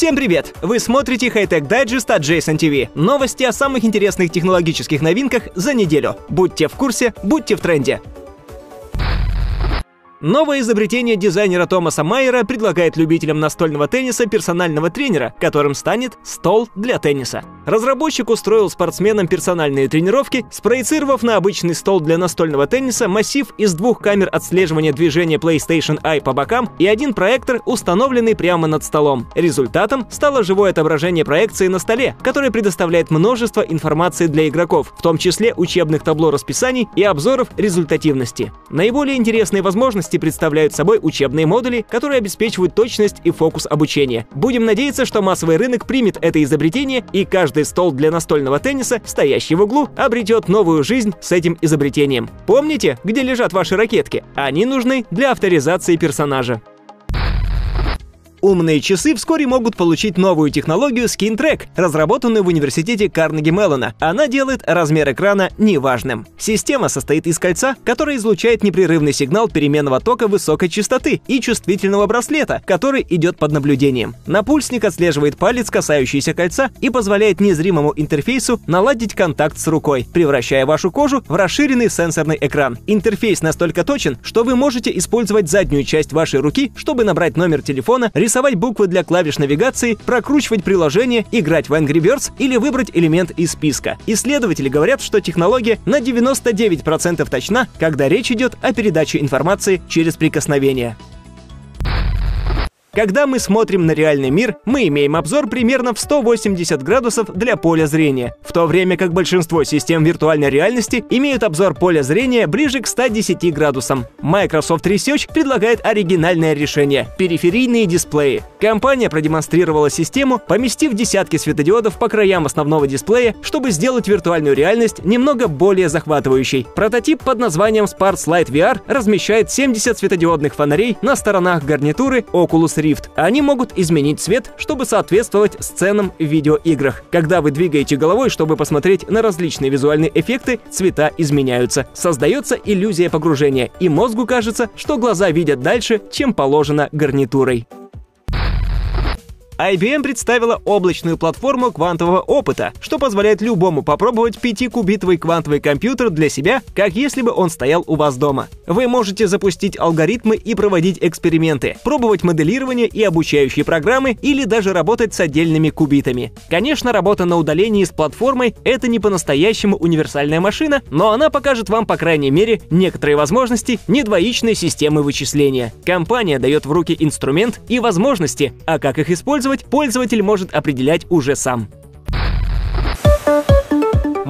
Всем привет! Вы смотрите Hightech Digest от Jason TV. Новости о самых интересных технологических новинках за неделю. Будьте в курсе, будьте в тренде. Новое изобретение дизайнера Томаса Майера предлагает любителям настольного тенниса персонального тренера, которым станет стол для тенниса. Разработчик устроил спортсменам персональные тренировки, спроецировав на обычный стол для настольного тенниса массив из двух камер отслеживания движения PlayStation Eye по бокам и один проектор, установленный прямо над столом. Результатом стало живое отображение проекции на столе, которое предоставляет множество информации для игроков, в том числе учебных табло расписаний и обзоров результативности. Наиболее интересные возможности части представляют собой учебные модули, которые обеспечивают точность и фокус обучения. Будем надеяться, что массовый рынок примет это изобретение, и каждый стол для настольного тенниса, стоящий в углу, обретет новую жизнь с этим изобретением. Помните, где лежат ваши ракетки? Они нужны для авторизации персонажа. Умные часы вскоре могут получить новую технологию Skin Track, разработанную в университете Карнеги Меллона. Она делает размер экрана неважным. Система состоит из кольца, которое излучает непрерывный сигнал переменного тока высокой частоты и чувствительного браслета, который идет под наблюдением. Напульсник отслеживает палец, касающийся кольца, и позволяет незримому интерфейсу наладить контакт с рукой, превращая вашу кожу в расширенный сенсорный экран. Интерфейс настолько точен, что вы можете использовать заднюю часть вашей руки, чтобы набрать номер телефона, рисовать буквы для клавиш навигации, прокручивать приложение, играть в Angry Birds или выбрать элемент из списка. Исследователи говорят, что технология на 99% точна, когда речь идет о передаче информации через прикосновение. Когда мы смотрим на реальный мир, мы имеем обзор примерно в 180 градусов для поля зрения, в то время как большинство систем виртуальной реальности имеют обзор поля зрения ближе к 110 градусам. Microsoft Research предлагает оригинальное решение – периферийные дисплеи. Компания продемонстрировала систему, поместив десятки светодиодов по краям основного дисплея, чтобы сделать виртуальную реальность немного более захватывающей. Прототип под названием Sparks Light VR размещает 70 светодиодных фонарей на сторонах гарнитуры Oculus Rift. Они могут изменить цвет, чтобы соответствовать сценам в видеоиграх. Когда вы двигаете головой, чтобы посмотреть на различные визуальные эффекты, цвета изменяются. Создается иллюзия погружения, и мозгу кажется, что глаза видят дальше, чем положено гарнитурой. IBM представила облачную платформу квантового опыта, что позволяет любому попробовать 5-кубитовый квантовый компьютер для себя, как если бы он стоял у вас дома. Вы можете запустить алгоритмы и проводить эксперименты, пробовать моделирование и обучающие программы или даже работать с отдельными кубитами. Конечно, работа на удалении с платформой — это не по-настоящему универсальная машина, но она покажет вам, по крайней мере, некоторые возможности недвоичной системы вычисления. Компания дает в руки инструмент и возможности, а как их использовать, использовать, пользователь может определять уже сам.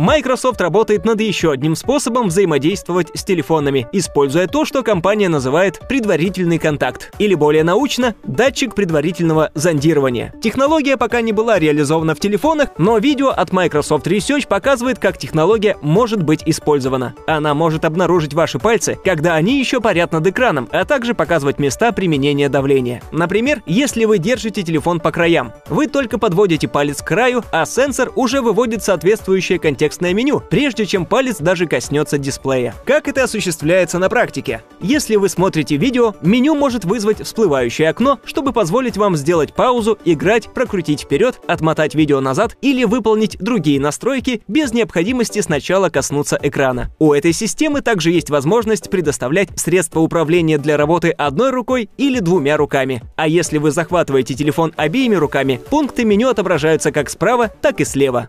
Microsoft работает над еще одним способом взаимодействовать с телефонами, используя то, что компания называет предварительный контакт, или более научно — датчик предварительного зондирования. Технология пока не была реализована в телефонах, но видео от Microsoft Research показывает, как технология может быть использована. Она может обнаружить ваши пальцы, когда они еще парят над экраном, а также показывать места применения давления. Например, если вы держите телефон по краям, вы только подводите палец к краю, а сенсор уже выводит соответствующее контекст контекстное меню, прежде чем палец даже коснется дисплея. Как это осуществляется на практике? Если вы смотрите видео, меню может вызвать всплывающее окно, чтобы позволить вам сделать паузу, играть, прокрутить вперед, отмотать видео назад или выполнить другие настройки без необходимости сначала коснуться экрана. У этой системы также есть возможность предоставлять средства управления для работы одной рукой или двумя руками. А если вы захватываете телефон обеими руками, пункты меню отображаются как справа, так и слева.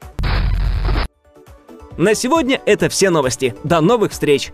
На сегодня это все новости. До новых встреч!